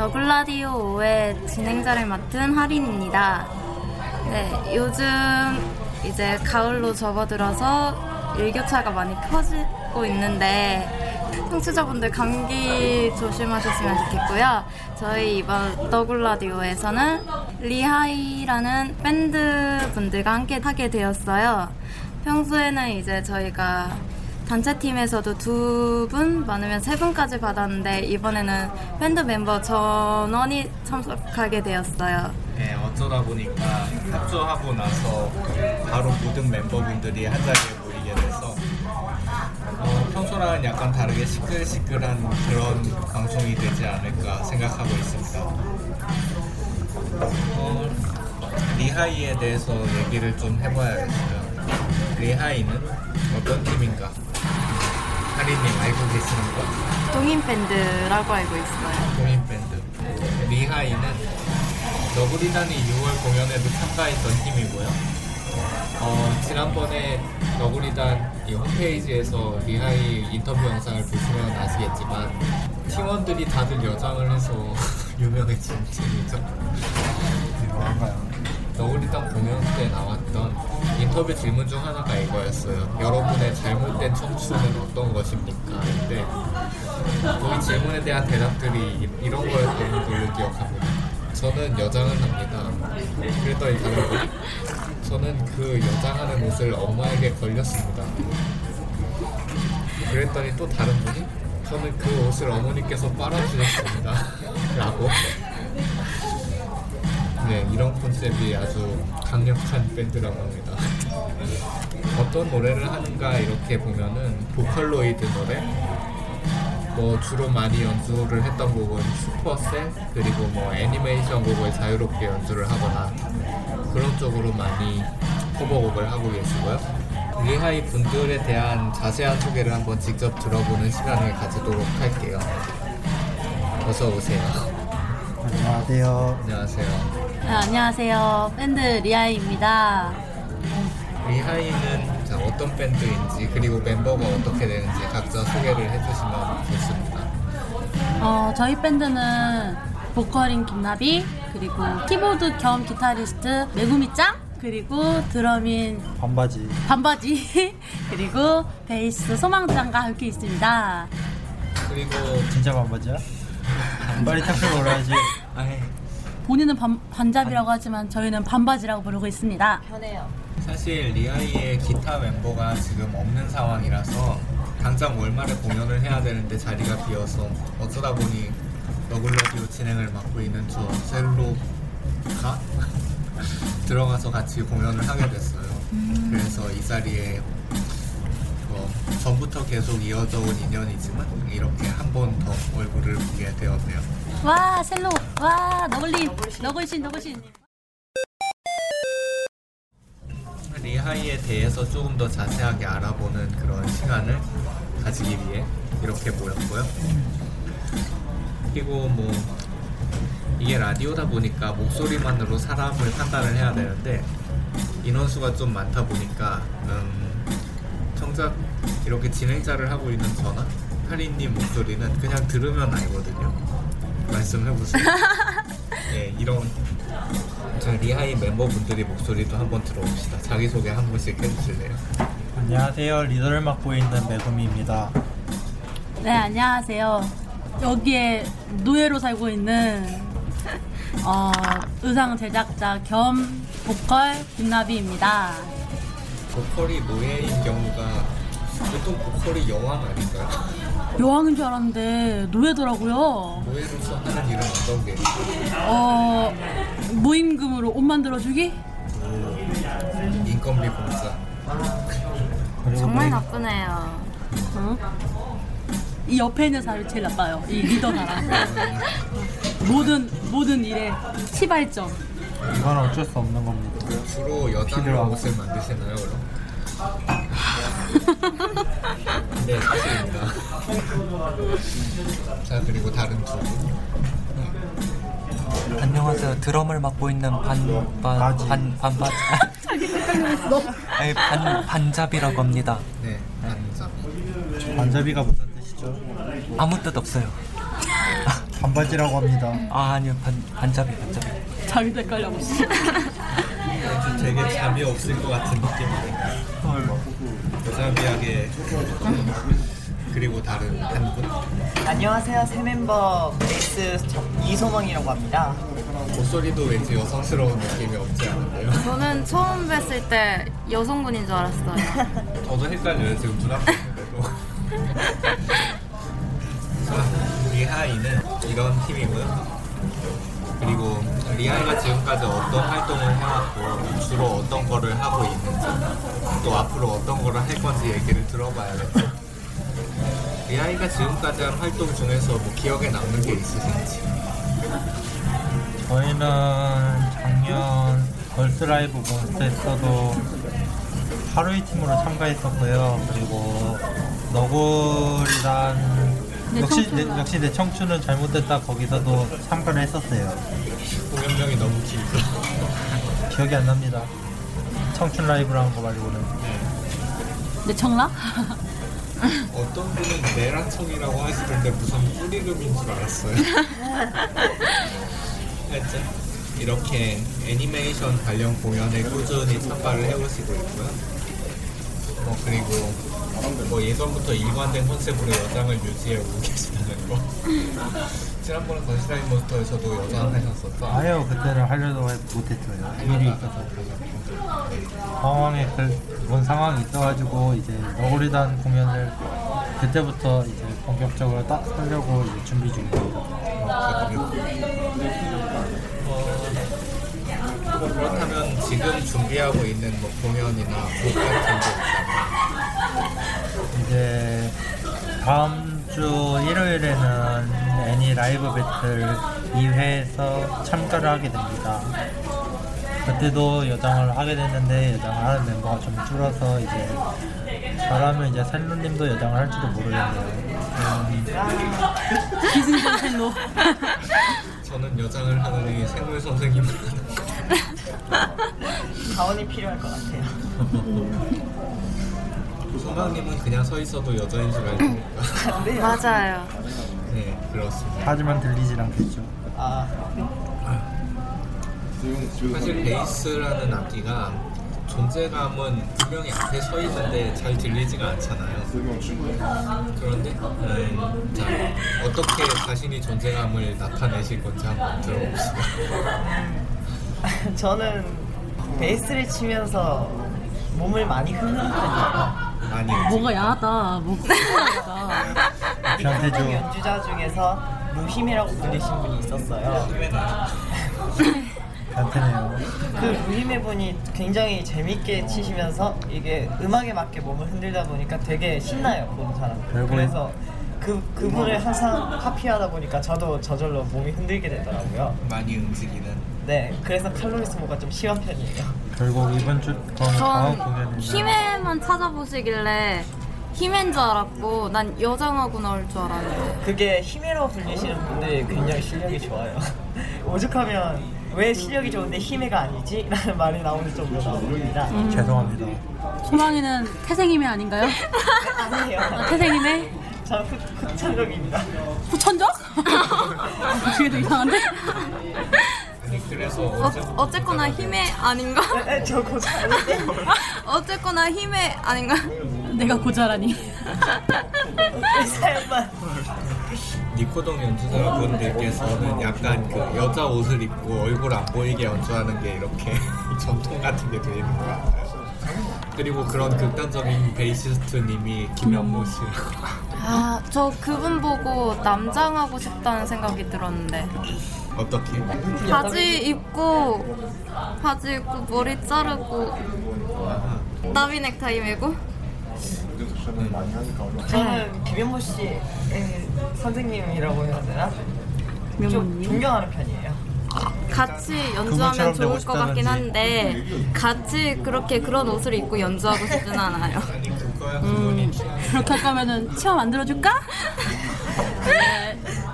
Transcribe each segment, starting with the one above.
너굴라디오 5의 진행자를 맡은 하린입니다. 네, 요즘 이제 가을로 접어들어서 일교차가 많이 커지고 있는데 청취자분들 감기 조심하셨으면 좋겠고요. 저희 이번 너굴라디오에서는 리하이라는 밴드 분들과 함께 하게 되었어요. 평소에는 이제 저희가 단체팀에서도 두 분, 많으면 세 분까지 받았는데 이번에는 밴드 멤버 전원이 참석하게 되었어요. 네, 어쩌다 보니까 합주하고 나서 바로 모든 멤버분들이 한 자리에 모이게 돼서 어, 평소랑은 약간 다르게 시끌시끌한 그런 방송이 되지 않을까 생각하고 있습니다. 어, 리하이에 대해서 얘기를 좀 해봐야겠어요. 리하이는 어떤 팀인가? 하리님 알고 계시는 거? 동인 밴드라고 알고 있어요. 동인 밴드 리하이는 너구리단의 6월 공연에도 참가했던 팀이고요. 어, 지난번에 너구리단 이 홈페이지에서 리하이 인터뷰 영상을 보시면 아시겠지만 팀원들이 다들 여장을 해서 유명해진 팀이죠. 뭐한가요? 너구리단 공연 때 나왔던 인터뷰 질문 중 하나가 이거였어요. 여러분의 잘못된 청춘은 어떤 것입니까? 근데 그 질문에 대한 대답들이 이- 이런 거였던 걸로 기억합니다. 저는 여장을 합니다. 그랬더니 다른 분이 저는 그 여장하는 옷을 엄마에게 걸렸습니다. 그랬더니 또 다른 분이 저는 그 옷을 어머니께서 빨아주셨습니다. 라고 네, 이런 컨셉이 아주 강력한 밴드라고 합니다. 어떤 노래를 하는가 이렇게 보면은 보컬로이드 노래, 뭐 주로 많이 연주를 했던 곡은 슈퍼셀 그리고 뭐 애니메이션 곡을 자유롭게 연주를 하거나 그런 쪽으로 많이 커버곡을 하고 계시고요. 리하이 분들에 대한 자세한 소개를 한번 직접 들어보는 시간을 가지도록 할게요. 어서 오세요. 안녕하세요. 안녕하세요. 네, 안녕하세요. 밴드 리하이입니다. 리하이는 자, 어떤 밴드인지 그리고 멤버가 어떻게 되는지 각자 소개를 해주시면 좋습니다. 어, 저희 밴드는 보컬인 김나비, 그리고 키보드 겸 기타리스트 메구미짱, 그리고 드럼인 반바지. 반바지, 그리고 베이스 소망짱과 함께 있습니다. 그리고 진짜 반바지야? 반바지 탑을 올라야지. 본인은 반, 반잡이라고 하지만 저희는 반바지라고 부르고 있습니다. 사실 리하이의 기타 멤버가 지금 없는 상황이라서 당장 월말에 공연을 해야 되는데 자리가 비어서 어쩌다 보니 너굴러디오 진행을 맡고 있는 저 셀로가 들어가서 같이 공연을 하게 됐어요. 그래서 이 자리에 뭐 전부터 계속 이어져 온 인연이지만 이렇게 한 번 더 얼굴을 보게 되었네요. 와, 셀로, 와, 너글린, 너글신, 너글신. 리하이에 대해서 조금 더 자세하게 알아보는 그런 시간을 가지기 위해 이렇게 모였고요. 그리고 뭐 이게 라디오다 보니까 목소리만으로 사람을 판단을 해야 되는데 인원수가 좀 많다 보니까 음, 정작 이렇게 진행자를 하고 있는 저나 하리님 목소리는 그냥 들으면 알거든요. 말씀해보세요. 네, 이런 저희 리하이 멤버분들이 목소리도 한번 들어봅시다. 자기소개 한 번씩 해주실래요? 안녕하세요. 리더를 맡고 있는 메구미입니다. 네, 안녕하세요. 여기에 노예로 살고 있는 어, 의상 제작자 겸 보컬 김나비입니다. 보컬이 노예인 경우가 보통 보컬이 여왕 아닌가요? 여왕인 줄 알았는데 노예더라고요. 노예로서 하는 일은 어떤 게? 어, 모임금으로 옷 만들어주기? 인건비 공사. 그리고 정말 나쁘네요. 어? 이 옆에 있는 사람이 제일 나빠요. 이 리더 사람. 모든 모든 일에 시발점. 이건 어쩔 수 없는 겁니다. 주로 여자로. 옷을 만드시나요, 그럼? 네. 자, 그리고 다른 두 분. 안녕하세요. 드럼을 맡고 있는 반반 바지. 반 반바 아니 반 반잡이라고 합니다. 네, 반잡이. 반잡이가 무슨 뜻이죠? 아무 뜻 없어요. 반바지라고 합니다. 아 아니요 반 반잡이 반잡이. 자기도 헷갈려고. 되게 잠이 없을 것 같은 느낌이네. 여자비하게. 그리고 다른 한 분. 안녕하세요. 새 멤버 베이스 저- 이소망이라고 합니다. 목소리도 왠지 여성스러운 느낌이 없지 않은데요. 저는 처음 뵀을 때 여성분인 줄 알았어요. 저도 헷갈려요 지금 눈앞에 있는데도 자 리하이는 이런 팀이고요 그리고 리하이가 지금까지 어떤 활동을 해왔고 주로 어떤 거를 하고 있는지 또 앞으로 어떤 거를 할 건지 얘기를 들어봐야겠죠 리하이가 지금까지 한 활동 중에서 뭐 기억에 남는 게 있으신지 저희는 작년 걸스라이브 몬스터에서도 하루이 팀으로 참가했었고요. 그리고 너굴이란 내 역시 내, 역시 내 청춘은 잘못됐다 거기서도 참가를 했었어요. 공연명이 너무 길고 기억이 안 납니다. 청춘 라이브라는 거 말고는 내 청라? 어떤 분은 메라청이라고 하시던데 무슨 꿀 이름인 줄 알았어요. 하여튼 이렇게 애니메이션 관련 공연에 꾸준히 참가를 해오시고 있고요. 어, 그리고 뭐 예전부터 일관된 컨셉으로 여장을 유지해오고 계시다는 거. 지난번에 건시라인 몬스터에서도 여장 하셨었죠? 아유 그때는 하려고 해- 못했어요. 일이 있어서 상황에 그- 그런 상황이 있어가지고 이제 너구리단 공연을 그때부터 이제 본격적으로 딱 하려고 이제 준비 중입니다. 어, 그렇다면 지금 준비하고 있는 뭐 공연이나 곡 같은 게 있다면 이제 다음 주 일요일에는 애니 라이브 배틀 2회에서 참가를 하게 됩니다. 그때도 여장을 하게 됐는데 여장을 하는 멤버가 좀 줄어서 이제 잘하면 이제 셀루님도 여장을 할지도 모르겠네요. 음, 기승전 셀로. 저는 여장을 하느니 생물 거. 자원이 필요할 것 같아요. 소방님은 그냥 서 있어도 여자인 줄 알니까. 네. 맞아요. 네, 그렇습니다. 하지만 들리질 않겠죠. 아, 사실 베이스라는 악기가 존재감은 분명히 앞에 서 있는데 잘 들리지가 않잖아요. 그런데 음, 자 어떻게 자신이 존재감을 나타내실 건지 한번 들어봅시다. 저는 베이스를 치면서 몸을 많이 흔드는 편이에요. 많이 뭐가 야하다. 뭐가 야하다. 변태죠. 한국 연주자 중에서 무힘이라고 불리신 분이 있었어요. 변태네요. 그 무힘의 분이 굉장히 재밌게 치시면서 이게 음악에 맞게 몸을 흔들다 보니까 되게 신나요 보는 사람. 그래서 그 그분을 항상 카피하다 보니까 저도 저절로 몸이 흔들게 되더라고요. 많이 움직이는. 네, 그래서 칼로리 소모가 좀 심한 편이에요. 결국 이번 주 공연에는 힘에만 찾아보시길래 힘인 줄 알았고 난 여장하고 나올 줄 알았는데 그게 힘이라고 불리시는 분들이 굉장히 실력이 좋아요. 오죽하면 왜 실력이 좋은데 힘이가 아니지? 라는 말이 나오는 정도로 나옵니다. 죄송합니다. 소망이는 태생임의 아닌가요? 아니에요. 아, 태생임의 저 흑- 흑천적입니다. 후천적? 되게 되게 이상한데? 그래서 어, 어쨌거나 힘의 아닌가? 에, 저 고사는데 어쨌거나 힘의 아닌가? 내가 고자라니. 이 사연만 니코동 연주자분들께서는 약간 그 여자 옷을 입고 얼굴 안 보이게 연주하는 게 이렇게 전통 같은 게돼 있는 것 같아요. 그리고 그런 극단적인 베이시스트님이 김현모 씨라고 아, 저 그분 보고 남장하고 싶다는 생각이 들었는데. 어떻게? 바지 입고, 바지 입고, 머리 자르고, 나비 넥타이 메고. 저는 김현모 씨의 선생님이라고 해야 되나? 좀? 존경하는 편이에요. 같이 연주하면 좋을 것 같긴. 한데, 같이 그렇게 그런 옷을 입고 연주하고 싶진 않아요. 취향이 그렇게 할 거면은 치마 만들어줄까? 네.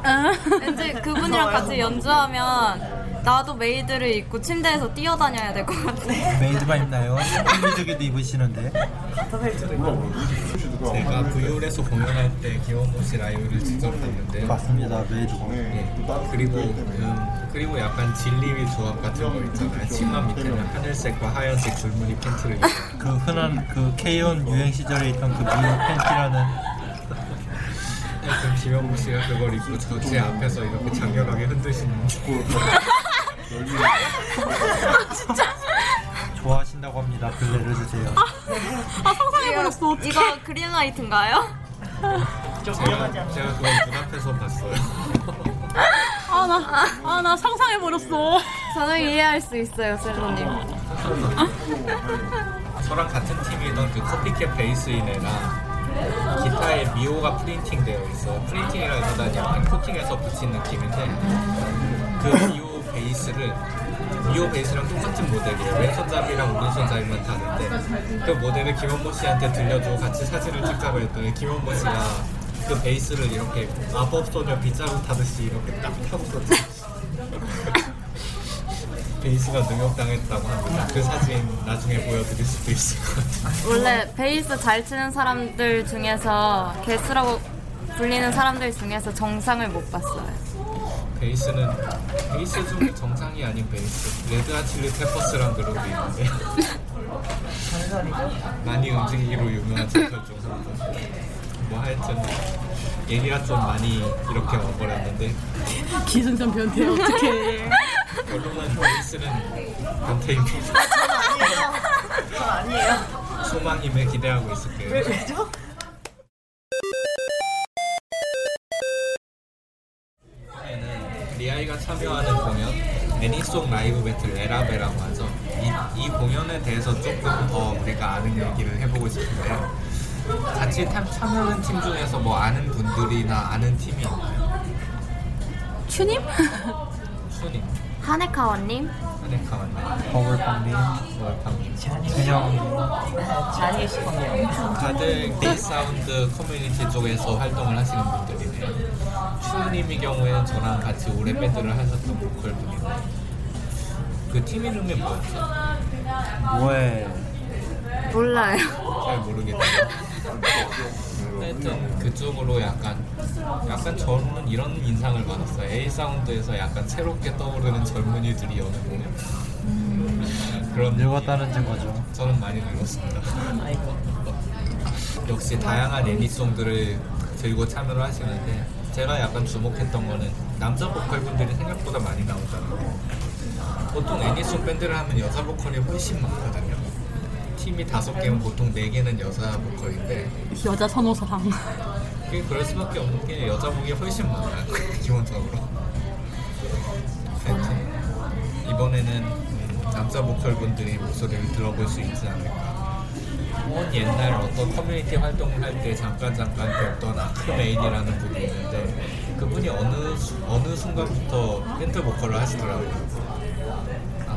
응. 왠지 그분이랑 같이 연주하면, 나도 메이드를 입고 침대에서 뛰어다녀야 될 것 같아. 메이드가 있나요? 한미적에도 입으시는데 있고. 제가 부율에서 공연할 때 김원모 씨 라이브를 직접 봤는데요. 맞습니다 메이드가 예. 그리고 음, 그리고 약간 진리의 조합 같은 거 있잖아요. 치마 밑에는 하늘색과 하얀색 줄무늬 팬티를 입고 그 흔한 그 K-ON 유행 시절에 있던 그 미용 팬티라는 하여튼 김현무 씨가 그걸 입고 저제 앞에서 이렇게 장렬하게 흔드시는 좋아하신다고 합니다 글 내려주세요 아 상상해버렸어. 어떡해. 이거 그린라이트인가요? 좀 제가? 제가 그걸 눈 앞에서 봤어요. 아, 나, 아, 나 상상해버렸어. 저는 이해할 수 있어요, 셀로님. 저랑 같은 팀이던 그 커피캡 베이스인 애랑 기타에 미호가 프린팅 되어 있어요. 프린팅이라기보다는 약간 코팅해서 붙인 느낌인데 그 미호 베이스를 미호 베이스랑 똑같은 모델이에요. 왼손잡이랑 오른손잡이만 다른데 그 모델을 김원모 씨한테 들려주고 같이 사진을 찍자고 했더니 김원모 씨가 그 베이스를 이렇게 마법소녀 빗자루 타듯이 이렇게 딱 타고서 베이스가 능욕당했다고 합니다. 그 사진 나중에 보여드릴 수도 있을 것 같아요. 원래 베이스 잘 치는 사람들 중에서 괴수라고 불리는 사람들 중에서 정상을 못 봤어요. 베이스는 베이스 중에 정상이 아닌 베이스 Red Hot Chili Peppers란 그룹이 있는데? 많이 움직이기로 유명한 제철 중한 분. 뭐 하여튼 얘기가 좀 많이 이렇게 와버렸는데 기승전 변태, 어떡해. 결론은 베이스는 변태입니다. 아니에요. 전 아니에요. 소망님에 기대하고 있을게요. 왜, 왜죠? 이번에는 리하이가 참여하는 공연 애니송 라이브 배틀 에라베라고 하죠. 이, 이 공연에 대해서 조금 더 우리가 아는 얘기를 해보고 싶은데요. 같이 참여하는 팀 중에서 뭐 아는 분들이나 아는 팀이 있나요? 추님? 순이, 하네카와님? 하네카와님, 버블빵님 월팡님. 준영 자니의 시간이요. 다들 데이 사운드 커뮤니티 쪽에서 활동을 하시는 분들이네요. 추우님의 경우에는 저랑 같이 오래 밴드를 하셨던 보컬 분이고 그 팀 이름이 뭐였죠? 뭐해 몰라요. 잘 모르겠네요. 하여튼 그쪽으로 약간 약간 저는 이런 인상을 받았어요. A 사운드에서 약간 새롭게 떠오르는 젊은이들이 여는 공연. 그런 늙었다는 증거죠 저는 많이 늙었습니다. 역시 다양한 애니송들을 들고 참여를 하시는데 제가 약간 주목했던 거는 남자 보컬 분들이 생각보다 많이 나오잖아요. 보통 애니송 밴드를 하면 여자 보컬이 훨씬 많거든요. 팀이 다섯 개면 보통 네 개는 여자 보컬인데 여자 선호사상. 그게 그럴 수밖에 없는 게 여자 곡이 훨씬 많아요. 기본적으로. 하여튼 이번에는 음, 남자 보컬 분들이 목소리를 들어볼 수 있지 않을까. 먼 옛날 어떤 커뮤니티 활동을 할 때 잠깐 잠깐 뵀던 아크메인이라는 분이 있는데 그분이 어느 수- 어느 순간부터 밴드 보컬을 하시더라고요.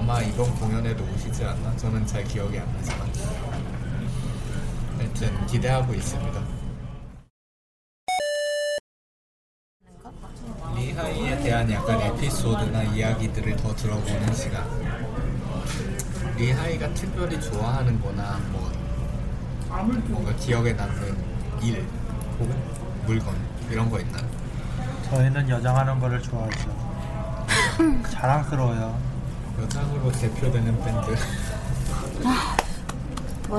아마 이번 공연에도 오시지 않나? 저는 잘 기억이 안 나지만 하여튼 기대하고 있습니다. 리하이에 대한 약간 에피소드나 이야기들을 더 들어보는 시간. 리하이가 특별히 좋아하는 거나 뭐 뭔가 기억에 남는 일 혹은 물건 이런 거 있나요? 저희는 여장하는 거를 좋아하죠 자랑스러워요 여장으로 대표되는 밴드.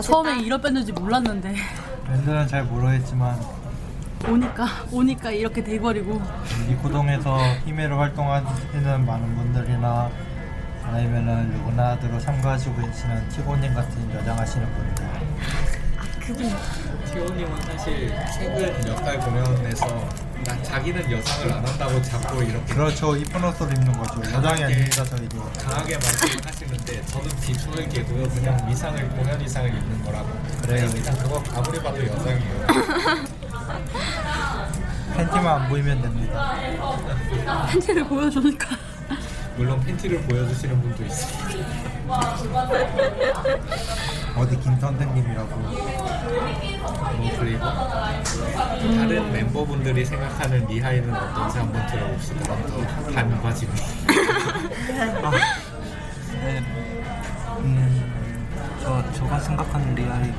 처음에 이런 밴드인지 몰랐는데. 밴드는 잘 모르겠지만 오니까 오니까 이렇게 돼버리고. 이 구동에서 히메로 활동하시는 많은 분들이나 아니면은 루그나드로 참가하시고 계시는 티고님 같은 여장하시는 분들. 티오님은 사실 최근 역할 공연에서 나 자기는 여상을 안 한다고 자꾸 이렇게 그렇죠. 이쁜 옷을 입는 거죠. 여장이 아닙니다 저희도. 강하게 말씀하시는데 저는 비추얼게고요. 그냥 미상을 공연 이상을 입는 거라고. 그래요. 그냥 그거 아무리 봐도 여상이에요. 팬티만 안 보이면 됩니다. 팬티를 보여주니까. 물론 팬티를 보여주시는 분도 있습니다 어디 김선생님이라고. 뭐 그리고 다른 멤버분들이 생각하는 리하이는 어떤지 한번 들어봅시다. 더 반바지입니다 네. 음, 저, 제가 생각하는 리알이,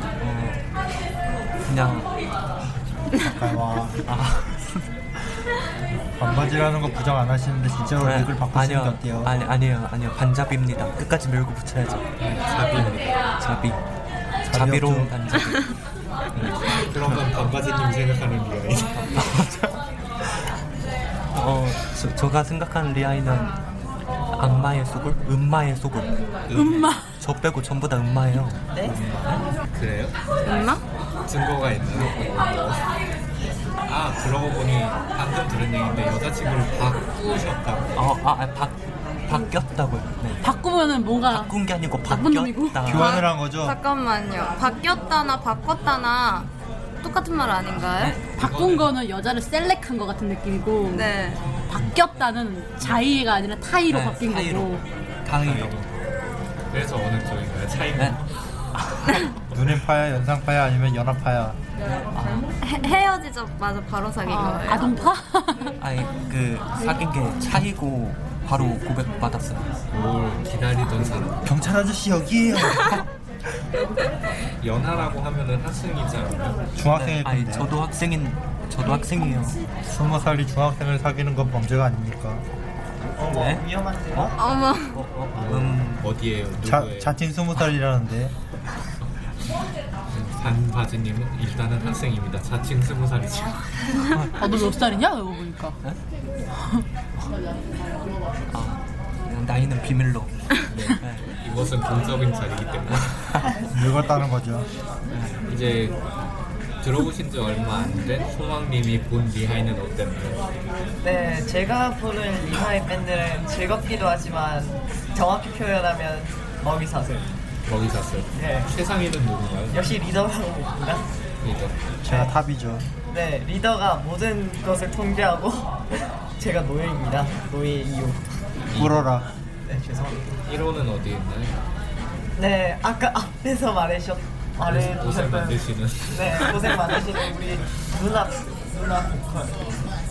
어, 그냥, 와 아, 반바지라는 거 부정 안 하시는데 진짜로 네, 릭을 바꾸시는 게 어때요? 아니, 아니에요, 아니요. 반잡입니다. 끝까지 밀고 붙여야죠. 잡입니다 잡이. 잡이 자비로운 없죠. 반잡이. 그러면 반바지님 생각하는 리하이 어, 저, 제가 생각하는 리아이는 악마의 소굴? 음마의 소굴. 음마 저 빼고 전부 다 음마예요. 네? 그래요? 엄마? 증거가 있나요? 아 그러고 보니 방금 들은 얘기인데 여자친구를 바꾸셨다고 어, 아, 아, 바, 바뀌었다고요. 네. 바꾸면은 뭔가 바꾼 게 아니고 나쁜 놈이고? 바뀌었다. 교환을 한 거죠? 잠깐만요. 바뀌었다나 바꿨다나 똑같은 말 아닌가요? 바꾼 거는 여자를 셀렉한 것 같은 느낌이고 네. 바뀌었다는 자의가 아니라 타의로 네, 바뀐 타의로. 거고 다행이요. 그래서 어느 쪽인가요? 차이가 네. 눈인파야 연상파야 아니면 연합파야 헤, 헤어지자마자 바로 사귄 아, 거예요. 아동파? 아니, 그, 사귄 게 차이고, 바로 고백 받았어요. 뭘 기다리던 사람 경찰 아저씨 여기에요 연하라고 하면은 학생이잖아요 중학생일 아니, 건데 저도 학생인, 저도 학생이에요. 스무 살이 중학생을 사귀는 건 범죄가 아닙니까? 어머 네? 위험한데요? 어머. 어, 어, 음, 어디에요? 자, 누구예요? 자칭 스무 살이라는데 반바지님은 일단은 학생입니다 자칭 스무 살이죠 아, 너 몇 살이냐? 이거 보니까 아, 나이는 비밀로. 네. 이것은 공적인 자리이기 때문에 늙었다는 거죠 이제 들어오신 지 얼마 안 된 소망님이 본 리하이는 어땠나요? 네, 제가 보는 리하이 밴드는 즐겁기도 하지만 정확히 표현하면 먹이 사슬. 거기 샀어요 네, 최상위는 누군가요? 역시 리더라고 봅니다. 리더 제가 탑이죠 네, 리더가 모든 것을 통제하고 제가 노예입니다. 노예 이유. 꿇어라 네, 죄송합니다. 1호는 어디에 있나요? 네, 아까 앞에서 말해주셨 말해 옷을 주셨던 만드시는 네, 고생 많으시는 우리 누나 누나 보컬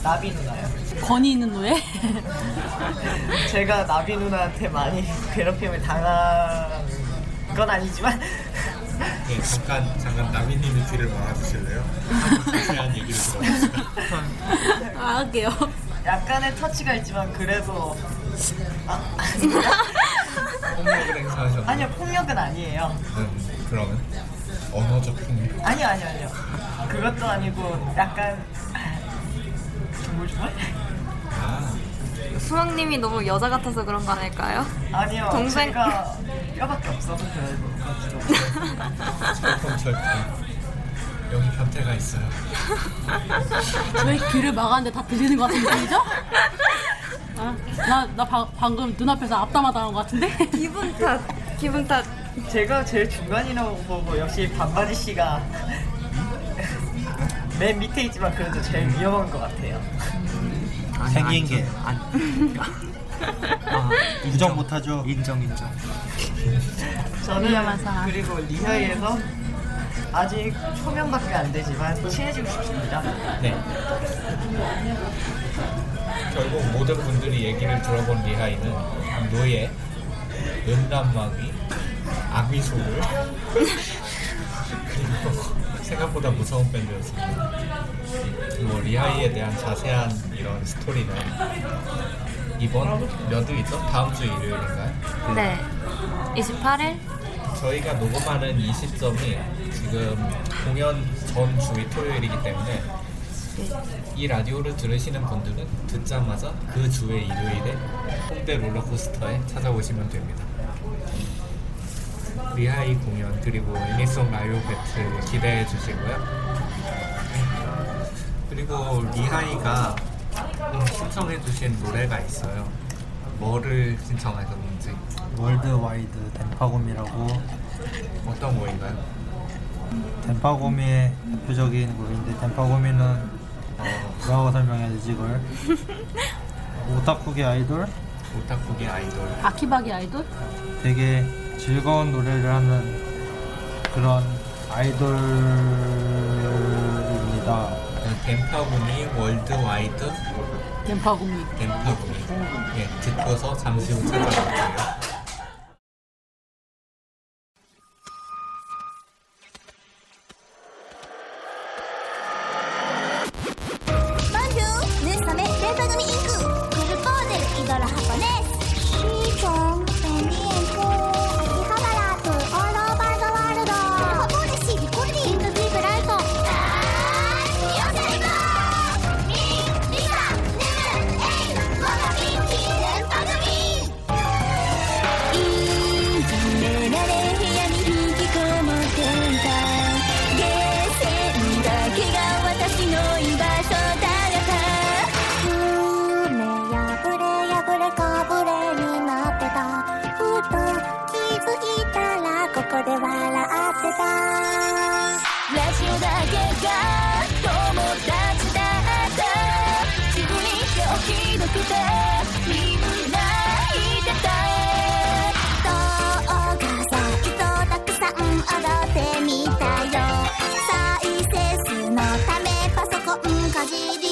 나비 누나요. 권위 있는 노예? 제가 나비 누나한테 많이 괴롭힘을 당한 건 아니지만 네, 잠깐 잠깐 나비님의 뒤를 막아주실래요? 자세한 얘기를 들어봅시다. 아 할게요 약간의 터치가 있지만 그래도 아, 폭력을 행사하셨나요? 아니요 폭력은 아니에요. 음, 그러면 언어적 폭력. 아니요 아니요 아니요. 그것도 아니고 약간 조물조물? 아, 수학님이 너무 여자 같아서 그런 거 아닐까요? 아니요. 동생- 제가 뼈밖에 없어서 철컹철컹. 여기 변태가 있어요. 왜 귀를 막았는데 다 들리는 것 같은 느낌이죠? 아, 나, 나 방, 방금 눈앞에서 앞담화 당한 것 같은데? 기분 탓. 기분 탓. 제가 제일 중간이라고 보고 역시 반바지 씨가 맨 밑에 있지만 그래도 제일 위험한 것 같아요. 아니, 생긴. 게. 아니. 아, 부정 못하죠 인정, 인정. 저는 위험한 사람. 그리고 리하이에서 아직 초면밖에 안 되지만 친해지고 싶습니다. 네. 결국 모든 분들이 얘기를 들어본 리하이는 노예, 은담마귀, 아미소를 그리고 생각보다 무서운 밴드였습니다. 뭐 리하이에 대한 자세한 이런 스토리는 이번 몇 주이죠? 다음 주 일요일인가요? 네. 28일? 저희가 녹음하는 시점이 지금 공연 전주 토요일이기 때문에 네. 이 라디오를 들으시는 분들은 듣자마자 그 주의 일요일에 홍대 롤러코스터에 찾아오시면 됩니다. 리하이 공연 그리고 애니송 라이브 배틀 기대해 주시고요. 그리고 리하이가 음, 신청해 주신 노래가 있어요. 뭐를 신청하셨는지 World Wide Dempa 덴파구미라고 어떤 곡인가요? 덴파구미의 대표적인 곡인데 덴파구미는 어, 뭐라고 설명해야 되지 이걸 오타쿠계 아이돌 오타쿠계 아이돌 아키바계 아이돌? 되게 즐거운 노래를 하는 그런 아이돌입니다 덴파구미 월드와이드? 덴파구미 덴파구미 예, 듣고서 잠시 후 찾아올게요. You.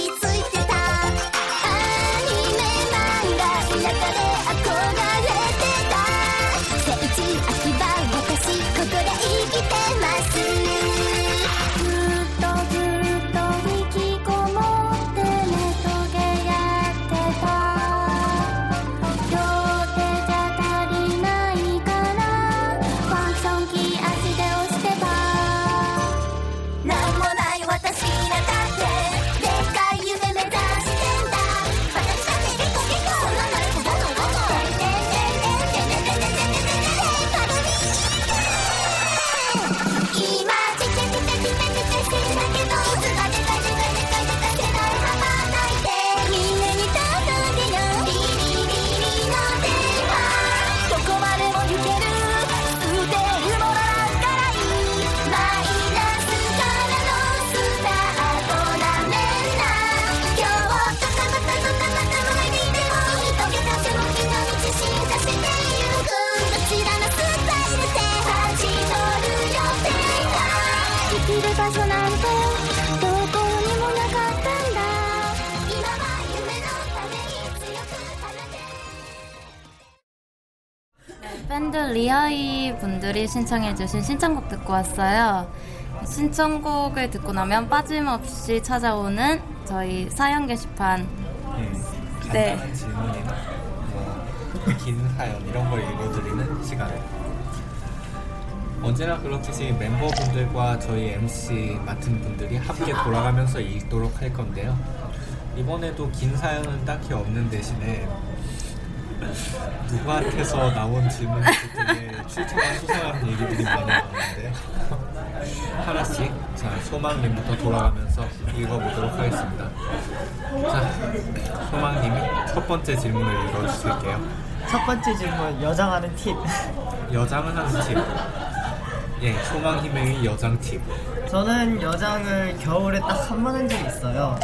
신청해주신 신청곡 듣고 왔어요. 신청곡을 듣고 나면 빠짐없이 찾아오는 저희 사연 게시판. 예, 네. 간단한 질문이나 뭐 긴 사연 이런 걸 읽어드리는 시간을 언제나 그렇듯이 멤버분들과 저희 MC 맡은 분들이 함께 돌아가면서 읽도록 할 건데요. 이번에도 긴 사연은 딱히 없는 대신에 누구한테서 나온 질문이 되게 출처가 수상한 얘기들이 많이 나오는데요. 하나씩 자 소망님부터 돌아가면서 읽어보도록 하겠습니다. 자 소망님이 첫 번째 질문을 읽어주실게요. 첫 번째 질문 여장하는 팁. 여장을 하는 팁. 예, 소망희명의 여장 팁. 저는 여장을 겨울에 딱 한 번 한 적이 있어요.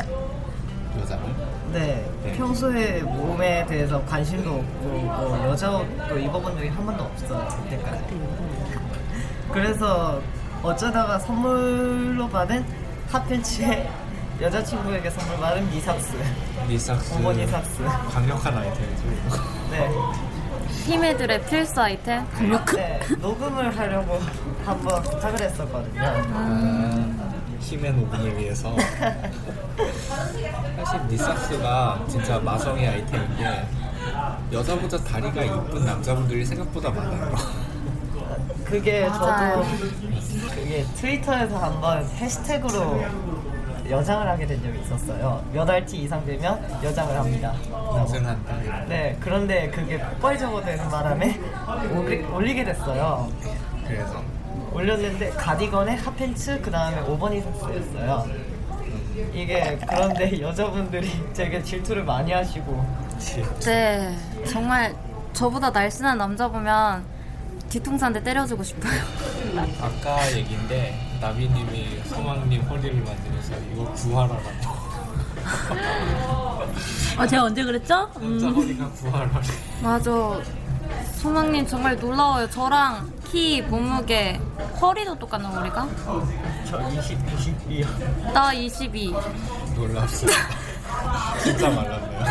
네, 네. 평소에 몸에 대해서 관심도 없고 뭐 여자 옷도 입어본 적이 한 번도 없어요. 그때까지. 그래서 어쩌다가 선물로 받은 핫팬츠에 여자친구에게 선물 받은 니삭스. 니삭스. 어머 니삭스. 강력한 아이템이죠. 네. 힘애들의 필수 아이템. 네, 녹음을 하려고 한번 부탁을 했었거든요. 아, 힘의 녹음을 위해서. 사실 니삭스가 진짜 마성의 아이템인 게 여자보다 다리가 이쁜 남자분들이 생각보다 많아요. 그게 맞아요. 저도 그게 트위터에서 한번 해시태그로 여장을 하게 된 적이 있었어요. 몇 알티 이상 되면 여장을 합니다. 동생한다. 네, 그런데 그게 폭발적으로 되는 바람에 올리, 올리게 됐어요. 그래서 올렸는데 가디건에 핫팬츠 그 다음에 오버니삭스였어요. 이게 그런데 여자분들이 되게 질투를 많이 하시고 네, 정말 저보다 날씬한 남자 보면 뒤통수 한 대 때려주고 싶어요. 아까 얘기인데 나비님이 소망님 허리를 만지면서 이거 구하라라고. 아 제가 언제 그랬죠? 남자 음. 허리가 구하라래. 맞아. 소망님 정말 놀라워요. 저랑 키, 몸무게, 허리도 똑같나 우리가? 저 20, 22요. 나 22. 놀랍습니다. 진짜 말랐네요.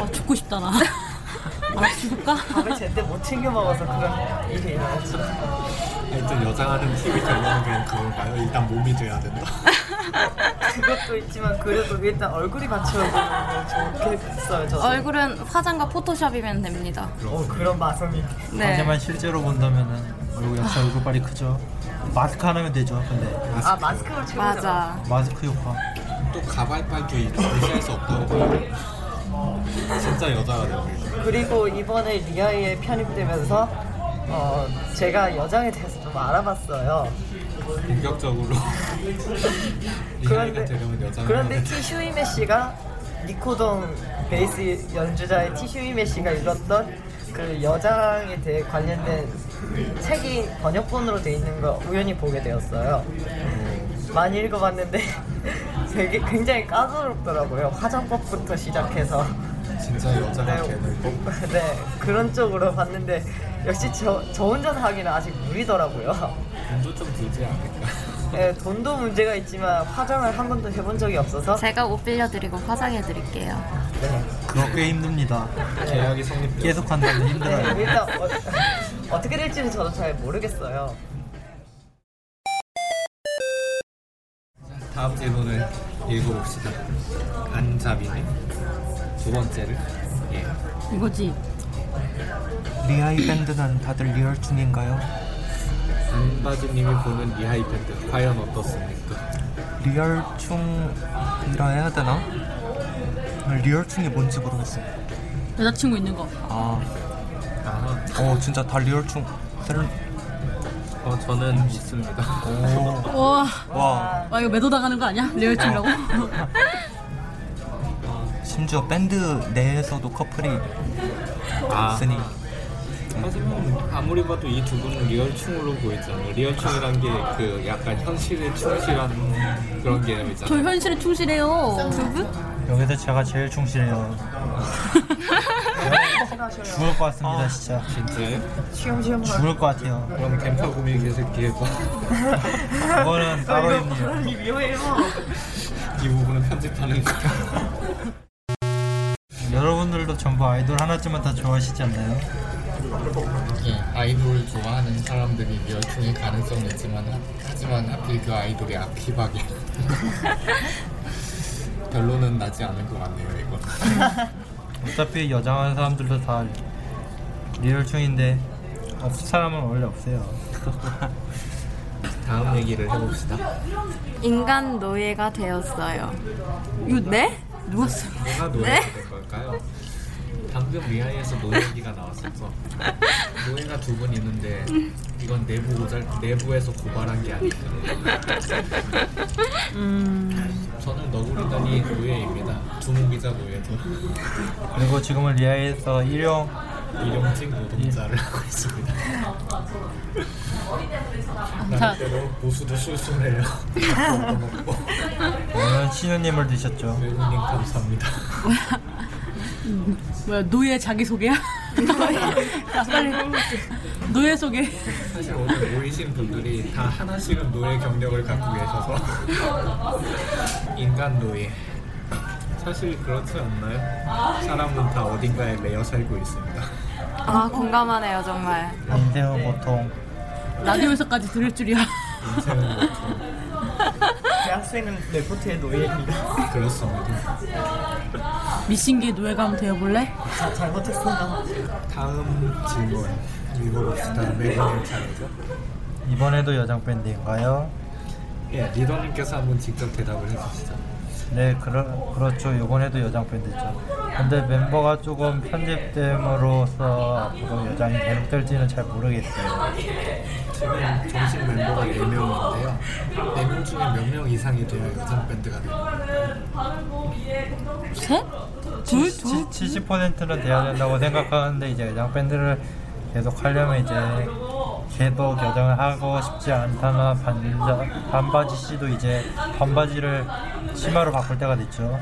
와 죽고 싶다 나. 아 죽을까? 밥을 제때 못 챙겨 먹어서 그런 일이 일어났죠. 하여튼 여장하는 팁이 되려면 그냥 그건가요? 일단 몸이 돼야 된다. 그것도 있지만 그래도 일단 얼굴이 받쳐주면 좋겠어요. 저도. 얼굴은 화장과 포토샵이면 됩니다. 어, 그런 마성이. 네. 하지만 실제로 본다면은 얼굴 역시 얼굴 빨이 크죠. 마스크 하나면 되죠. 근데 아 마스크를 채우죠. 맞아. 마스크 효과. 또 가발빨도 절대할 수 없다고 봐요. 진짜 여자가 되고 그리고 이번에 리아이에 편입되면서 어, 제가 여장에 대해서 좀 알아봤어요. 본격적으로 그런데 그런데 티슈이메 씨가 니코동 베이스 연주자의 티슈이메 씨가 읽었던 그 여장에 대해 관련된 책이 번역본으로 돼 있는 거 우연히 보게 되었어요. 많이 읽어봤는데 되게 굉장히 까다롭더라고요. 화장법부터 시작해서 진짜 여자가 네, 법. 네 그런 쪽으로 봤는데 역시 저, 저 혼자서 하기는 아직 무리더라고요. 돈도 좀 들지 않을까? 네, 돈도 문제가 있지만 화장을 한 번도 해본 적이 없어서 제가 옷 빌려드리고 화장해드릴게요. 네. 그거 꽤 힘듭니다. 계약이 성립되어 계속 한다면 네, 힘들어요. 일단 어, 어떻게 될지는 저도 잘 모르겠어요. 다음 질문을 읽어봅시다. 안자비네 두 번째를 예. 이거지. 리하이 밴드는 다들 리얼충인가요? 안바지님이 보는 리하이 밴드 과연 어떻습니까? 리얼충이라 해야 되나? 리얼충이 뭔지 모르겠어요. 여자친구 있는 거. 아, 아, 어 진짜 다 리얼충. 들... 어 저는 있습니다. 오, 와. 와, 와 이거 매도 당하는 거 아니야? 리얼충이라고? 심지어 밴드 내에서도 커플이 아, 있으니 하지만 아무리 봐도 이 두 분은 리얼충으로 보이잖아요. 리얼충이란 게 그 약간 현실에 충실한 그런 저 개념이잖아요. 현실에 충실해요. 두 분? 여기서 제가 제일 충실해요. 죽을 것 같습니다, 진짜. 진짜요? 시험시험 죽을 것 같아요. 그럼 덴파 구미 개새끼에도 그거는 따로 있네요. 이 부분은 편집하는 거야. 여러분들도 전부 아이돌 하나쯤은 다 좋아하시지 않나요? 예, 아이돌 좋아하는 사람들이 리얼충일 가능성은 있지만 하지만 하필 그 아이돌이 악피박이 결론은 나지 않을 것 같네요 이거. 어차피 여장하는 사람들도 다 리얼충인데 없 사람은 원래 없어요. 다음 얘기를 해봅시다. 인간 노예가 되었어요. 이거 네? 누가 써? 누가 노예가 된 걸까요? 방금 리하이에서 노예 얘기가 나왔었어. 노예가 두 분 있는데 이건 내부 고잘 내부에서 고발한 게 아니에요. 저는 너구리단이 노예입니다. 두목이자 노예죠. 그리고 지금은 리아에서 일용 일용직 노동자를 하고 있습니다. 자. 나름대로 보수도. 밥도 먹고. 오늘 신우님을 드셨죠. 외국님 감사합니다. 뭐야 노예 자기 소개야? 야, 빨리 노예 소개. 사실 오늘 모이신 분들이 다 하나씩은 노예 경력을 갖고 계셔서 인간 노예. 사실 그렇지 않나요? 사람은 다 어딘가에 매여 살고 있습니다. 아 공감하네요 정말. 인생은 보통 라디오에서까지 들을 줄이야. 인생은 보통 대학생은 레포트의 노예입니다. 그렇습니다. 미신기 한번 되어볼래? 자, 잘못했어요. 다음 질문 읽어봅시다. 매그님 차례죠. 이번에도 여장 밴드인가요? 예, 리더님께서 한번 직접 대답을 해주시죠. 네, 그러, 그렇죠. 이번에도 여장 밴드죠. 근데 멤버가 조금 편집됨으로써 앞으로 여장이 계속될지는 잘 모르겠어요. 지금 정식 멤버가 4명인데요. 4명 중에 몇 명 이상이 돼야 여성 밴드가 됩니다. 셋? 둘? 둘? 70%는 돼야 된다고 생각하는데 이제 여장 밴드를 계속 하려면 이제 계속 여장을 하고 싶지 않다면 반자, 반바지 씨도 이제 반바지를 치마로 바꿀 때가 됐죠.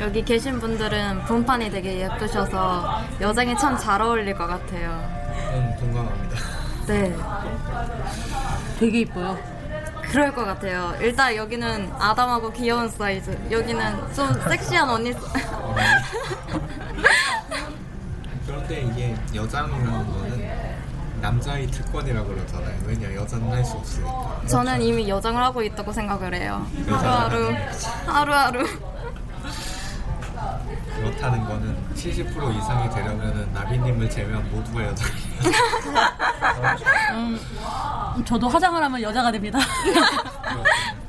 여기 계신 분들은 분판이 되게 예쁘셔서 여장에 참잘 어울릴 것 같아요. 음, 동감합니다. 네, 되게 이뻐요. 그럴 것 같아요. 일단 여기는 아담하고 귀여운 사이즈, 여기는 좀 섹시한 언니. 사- 그런데 이게 여장이라는 거는 남자의 특권이라고 그러잖아요. 왜냐, 여자는 할 수 없으니까. 저는 이미 여장을 하고 있다고 생각을 해요. 하루하루, 하루하루. 그렇다는 거는 70% 이상이 되려면은 나비님을 제외한 모두가 여장이에요. 음, 저도 화장을 하면 여자가 됩니다.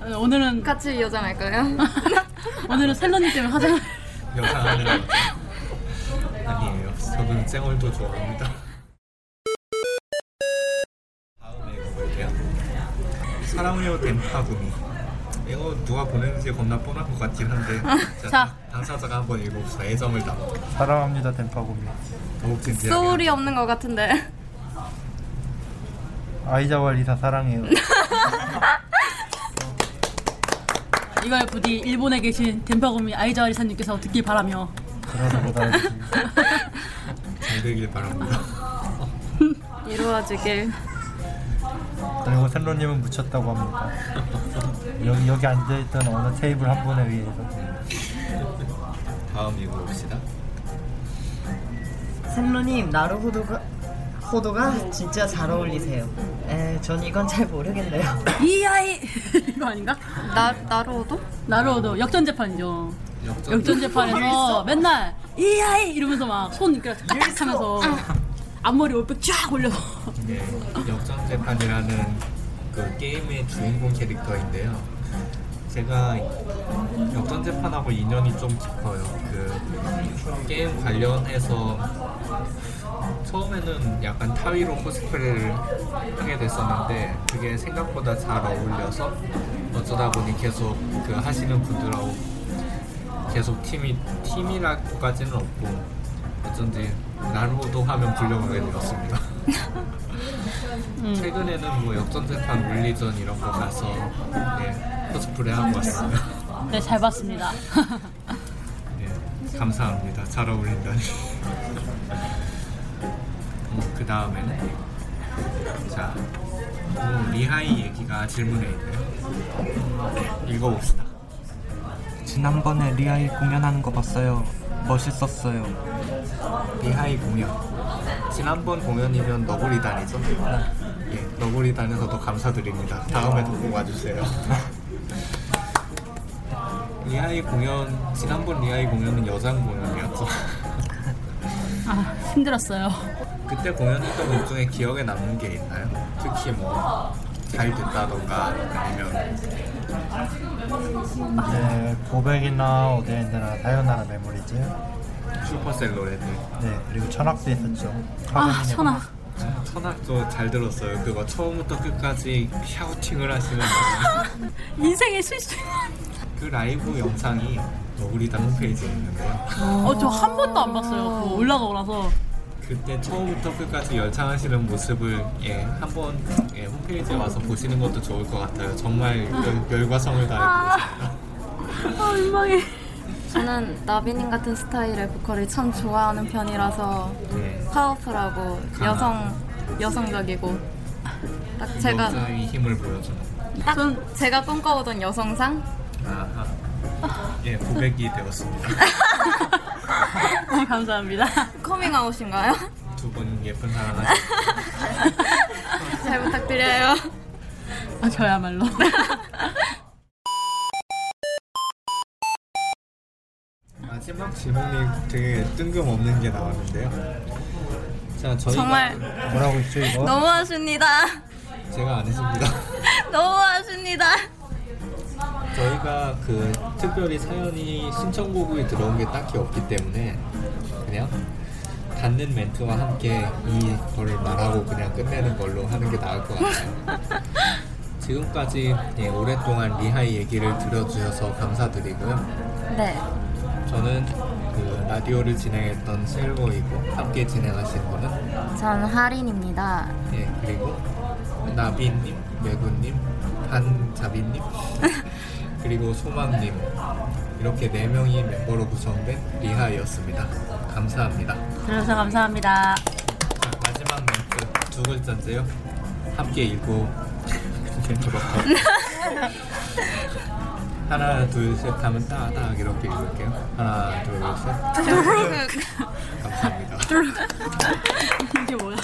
어, 오늘은 같이 여장할까요? 오늘은 셀러님 때문에 화장을 여장하는 여자. 아니에요. 저는 쌩얼도 좋아합니다. 다음에 읽어볼게요. 사랑해요 댐파구미. 이거 누가 보냈는지 겁나 뻔한 것 같긴 한데 자, 자. 당사자가 한번 읽어봅시다. 애정을 담아. 사랑합니다, 덴파고미. 더욱 진지하게. 소울이 없는 것 같은데. 아이자와 리사 사랑해요. 이걸 부디 일본에 계신 덴파고미 아이자 리사님께서 듣길 바라며 그러다 보다 잘 되길 바랍니다. 이루어지길. 그리고 셀로님은 묻혔다고 합니다. 여기 여기 앉아있던 어느 테이블 한 분에 의해서 다음 읽어봅시다. 셀로님 나루호도가 호도가 진짜 잘 어울리세요. 에, 전 이건 잘 모르겠네요. 이 아이 이거 아닌가? 나, 나로도? 나로도 역전 재판이죠. 역전, 재판에서 맨날 이 아이 이러면서 막 손 이렇게 까딱하면서 앞머리 올백 쫙 올려서 네, 역전 재판이라는 그 게임의 주인공 캐릭터인데요. 제가 역전 재판하고 인연이 좀 깊어요. 그 게임 관련해서 처음에는 약간 타위로 코스프레를 하게 됐었는데 그게 생각보다 잘 어울려서 어쩌다 보니 계속 그 하시는 분들하고 계속 팀이 팀이라고까지는 없고 어쩐지 나루호도 하면 불려가게 되었습니다. 최근에는 뭐 역전재판 물리전 이런 거 가서 네, 코스프레 하고 왔어요. 네 잘 봤습니다. 네, 감사합니다. 잘 어울린다니. 어, 그 다음에는 자 어, 리하이 얘기가 질문에 있네요. 읽어봅시다. 지난번에 리하이 공연하는 거 봤어요. 멋있었어요. 리하이 공연. 지난번 공연이면 너구리단이죠? 예, 너구리단에서도 감사드립니다. 다음에도 꼭 와주세요. 리하이 공연, 지난번 리하이 공연은 여장 공연이었죠. 아 힘들었어요. 그때 공연했던 것 중에 기억에 남는 게 있나요? 특히 뭐, 잘 됐다던가 아니면 이제 고백이나 오데엔드나 사요나라 메모리즈 슈퍼셀 노래들. 네 그리고 천악도 있었죠. 아 천악 천악도 잘 들었어요. 그거 처음부터 끝까지 shouting을 하시는 인생의 실수. 그 라이브 영상이 너구리단 홈페이지에 있는데요. 어 저 한 번도 안 봤어요. 그거 올라가고 나서 그때 처음부터 끝까지 열창하시는 모습을 예, 한번 예, 홈페이지에 와서 보시는 것도 좋을 것 같아요. 정말 열, 열과 성을 다해. 아 민망해. 저는 나비님 같은 스타일의 보컬을 참 좋아하는 편이라서 네. 파워풀하고 여성 여성적이고 딱 제가 여자의 힘을 보여주는. 딱 제가 꿈꿔오던 여성상 아하. 예, 고백이 되었습니다. 어, 감사합니다. 커밍아웃인가요? 두 분 예쁜 사랑 하시. 잘 부탁드려요. 아 저야말로. 마지막 질문이 되게 뜬금없는 게 나왔는데요. 자, 저희가 정말 뭐라고 있죠 이거? 너무하십니다. 제가 안 했습니다. 너무하십니다. 저희가 그 특별히 사연이 신청곡이 들어온 게 딱히 없기 때문에 그냥 닿는 멘트와 함께 이걸 말하고 그냥 끝내는 걸로 하는 게 나을 것 같아요. 지금까지 예, 오랫동안 리하이 얘기를 들어주셔서 감사드리고요. 네. 저는 그 라디오를 진행했던 셀버이고 함께 진행하신 분은 저는 하린입니다. 예 그리고 나비님, 매구님, 한자비님 그리고 소망님 이렇게 네 명이 멤버로 구성된 리하이였습니다. 감사합니다. 들어서 감사합니다. 자, 마지막 멘트 두 글자인데요. 함께 읽고 하나 둘 셋 하면 따딱 이렇게 읽을게요. 하나 둘 셋. 감사합니다. 이게 뭐야?